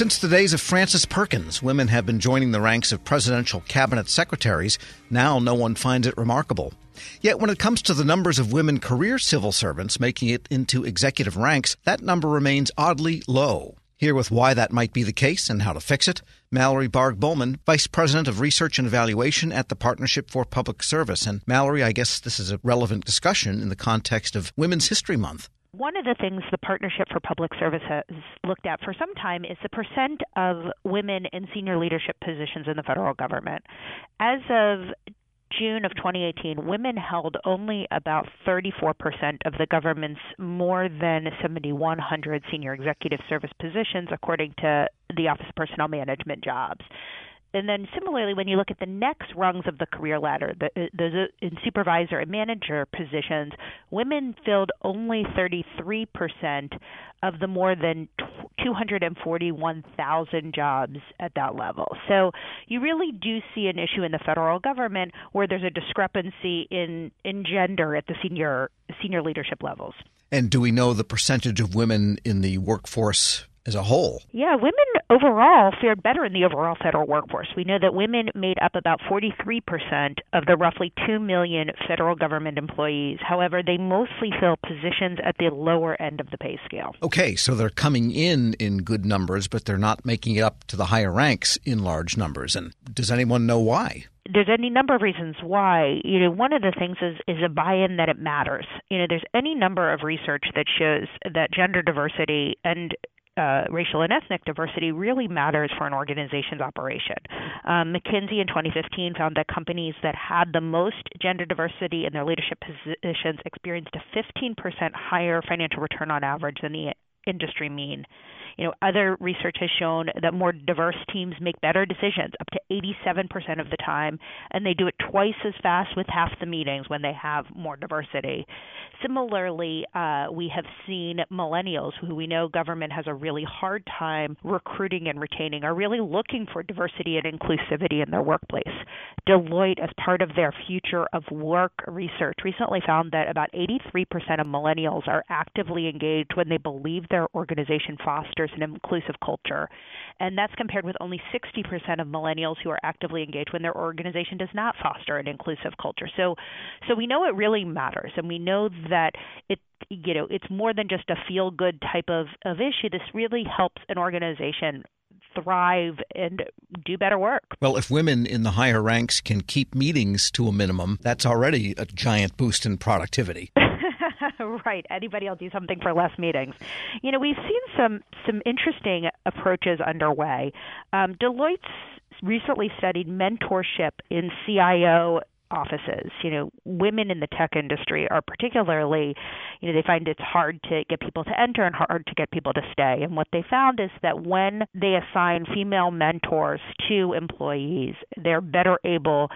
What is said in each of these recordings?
Since the days of Frances Perkins, women have been joining the ranks of presidential cabinet secretaries. Now no one finds it remarkable. Yet when it comes to the numbers of women career civil servants making it into executive ranks, that number remains oddly low. Here with why that might be the case and how to fix it, Mallory Barg Bowman, Vice President of Research and Evaluation at the Partnership for Public Service. And Mallory, I guess this is a relevant discussion in the context of Women's History Month. One of the things the Partnership for Public Service has looked at for some time is the percent of women in senior leadership positions in the federal government. As of June of 2018, women held only about 34% of the government's more than 7,100 senior executive service positions, according to the Office of Personnel Management jobs and then similarly, when you look at the next rungs of the career ladder, the, uh, the, uh, in supervisor and manager positions, women filled only 33% of the more than 241,000 jobs at that level. So you really do see an issue in the federal government where there's a discrepancy in in gender at the senior senior leadership levels. And do we know the percentage of women in the workforce as a whole. Yeah, women overall fared better in the overall federal workforce. We know that women made up about 43% of the roughly 2 million federal government employees. However, they mostly fill positions at the lower end of the pay scale. Okay, so they're coming in in good numbers, but they're not making it up to the higher ranks in large numbers. And does anyone know why? there's any number of reasons why. You know, one of the things is is a buy-in that it matters. You know, there's any number of research that shows that gender diversity and uh, racial and ethnic diversity really matters for an organization's operation. Um, McKinsey in 2015 found that companies that had the most gender diversity in their leadership positions experienced a 15% higher financial return on average than the industry mean. You know, other research has shown that more diverse teams make better decisions up to 87% of the time, and they do it twice as fast with half the meetings when they have more diversity. Similarly, uh, we have seen millennials, who we know government has a really hard time recruiting and retaining, are really looking for diversity and inclusivity in their workplace. Deloitte, as part of their future of work research, recently found that about 83% of millennials are actively engaged when they believe their organization fosters an inclusive culture. And that's compared with only 60% of millennials who are actively engaged when their organization does not foster an inclusive culture. So so we know it really matters and we know that it you know it's more than just a feel good type of, of issue. This really helps an organization thrive and do better work. Well, if women in the higher ranks can keep meetings to a minimum, that's already a giant boost in productivity. right. Anybody will do something for less meetings. You know, we've seen some some interesting approaches underway. Um, Deloitte's recently studied mentorship in CIO offices. You know, women in the tech industry are particularly, you know, they find it's hard to get people to enter and hard to get people to stay. And what they found is that when they assign female mentors to employees, they're better able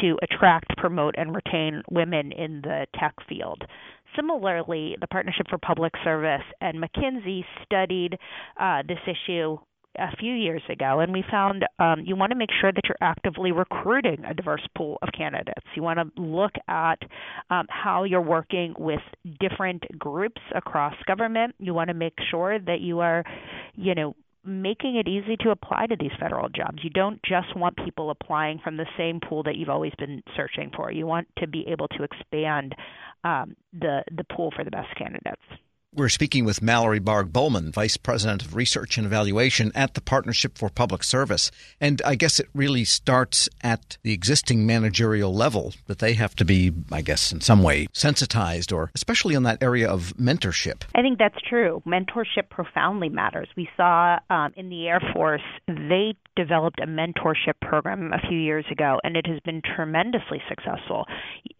to attract, promote, and retain women in the tech field. Similarly, the Partnership for Public Service and McKinsey studied uh, this issue a few years ago, and we found um, you want to make sure that you're actively recruiting a diverse pool of candidates. You want to look at um, how you're working with different groups across government. You want to make sure that you are, you know, making it easy to apply to these federal jobs. You don't just want people applying from the same pool that you've always been searching for. You want to be able to expand um, the the pool for the best candidates. We're speaking with Mallory Barg Bowman, Vice President of Research and Evaluation at the Partnership for Public Service. And I guess it really starts at the existing managerial level that they have to be, I guess, in some way sensitized or especially in that area of mentorship. I think that's true. Mentorship profoundly matters. We saw um, in the Air Force, they developed a mentorship program a few years ago, and it has been tremendously successful.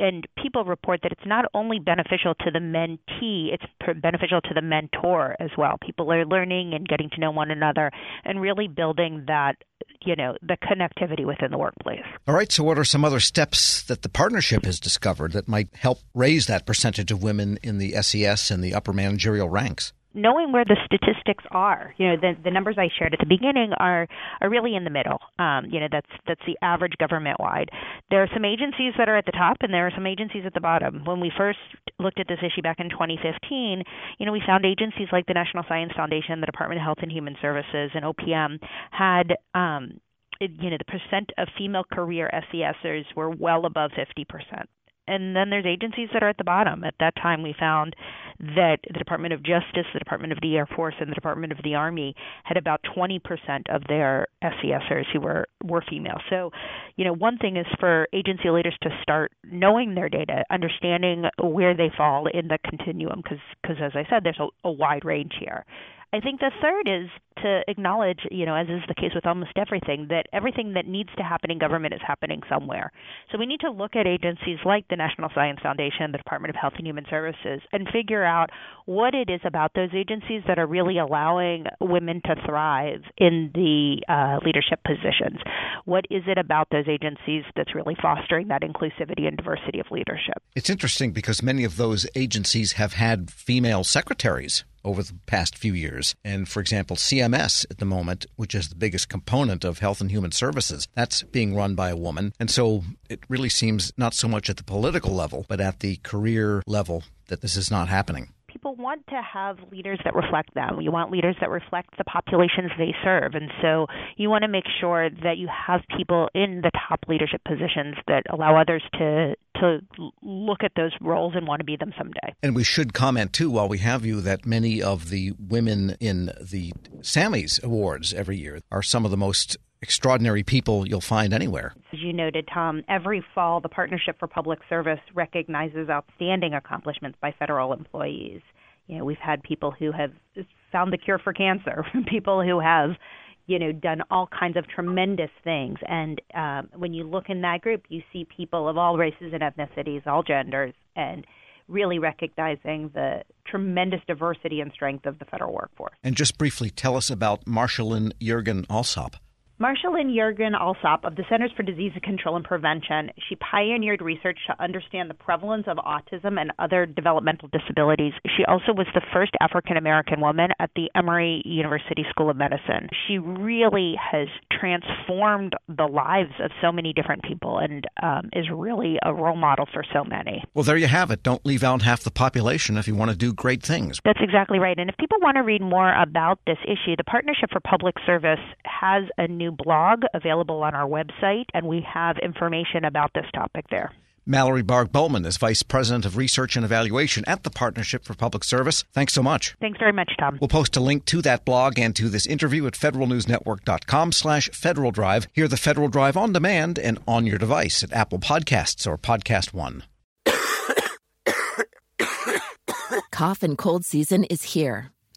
And people report that it's not only beneficial to the mentee, it's beneficial beneficial to the mentor as well. People are learning and getting to know one another and really building that you know the connectivity within the workplace. All right. So, what are some other steps that the partnership has discovered that might help raise that percentage of women in the SES and the upper managerial ranks? Knowing where the statistics are. You know, the the numbers I shared at the beginning are are really in the middle. Um, you know, that's that's the average government wide. There are some agencies that are at the top, and there are some agencies at the bottom. When we first looked at this issue back in 2015, you know, we found agencies like the National Science Foundation, the Department of Health and Human Services, and OPM had um, you know the percent of female career SESers were well above 50 percent and then there's agencies that are at the bottom. At that time, we found that the Department of Justice, the Department of the Air Force, and the Department of the Army had about 20% of their SESers who were were female. So, you know, one thing is for agency leaders to start knowing their data, understanding where they fall in the continuum, because because as I said, there's a, a wide range here. I think the third is to acknowledge, you know, as is the case with almost everything, that everything that needs to happen in government is happening somewhere. So we need to look at agencies like the National Science Foundation, the Department of Health and Human Services, and figure out what it is about those agencies that are really allowing women to thrive in the uh, leadership positions. What is it about those agencies that's really fostering that inclusivity and diversity of leadership? It's interesting because many of those agencies have had female secretaries over the past few years. And for example, CMS at the moment, which is the biggest component of Health and Human Services, that's being run by a woman. And so it really seems not so much at the political level, but at the career level that this is not happening people want to have leaders that reflect them. You want leaders that reflect the populations they serve. And so you want to make sure that you have people in the top leadership positions that allow others to to look at those roles and want to be them someday. And we should comment too while we have you that many of the women in the Sammies Awards every year are some of the most extraordinary people you'll find anywhere. As you noted, Tom, every fall the Partnership for Public Service recognizes outstanding accomplishments by federal employees. You know, we've had people who have found the cure for cancer, people who have, you know, done all kinds of tremendous things. And um, when you look in that group, you see people of all races and ethnicities, all genders, and really recognizing the tremendous diversity and strength of the federal workforce. And just briefly, tell us about Marshalyn Yeargin-Allsopp. Marshalyn Yeargin-Allsopp of the Centers for Disease Control and Prevention, she pioneered research to understand the prevalence of autism and other developmental disabilities. She also was the first African American woman at the Emory University School of Medicine. She really has transformed the lives of so many different people and um, is really a role model for so many. Well, there you have it. Don't leave out half the population if you want to do great things. That's exactly right. And if people want to read more about this issue, the Partnership for Public Service has a new new blog available on our website, and we have information about this topic there. Mallory Barg Bowman is Vice President of Research and Evaluation at the Partnership for Public Service. Thanks so much. Thanks very much, Tom. We'll post a link to that blog and to this interview at federalnewsnetwork.com slash Federal Drive. Hear the Federal Drive on demand and on your device at Apple Podcasts or Podcast One. Cough and cold season is here.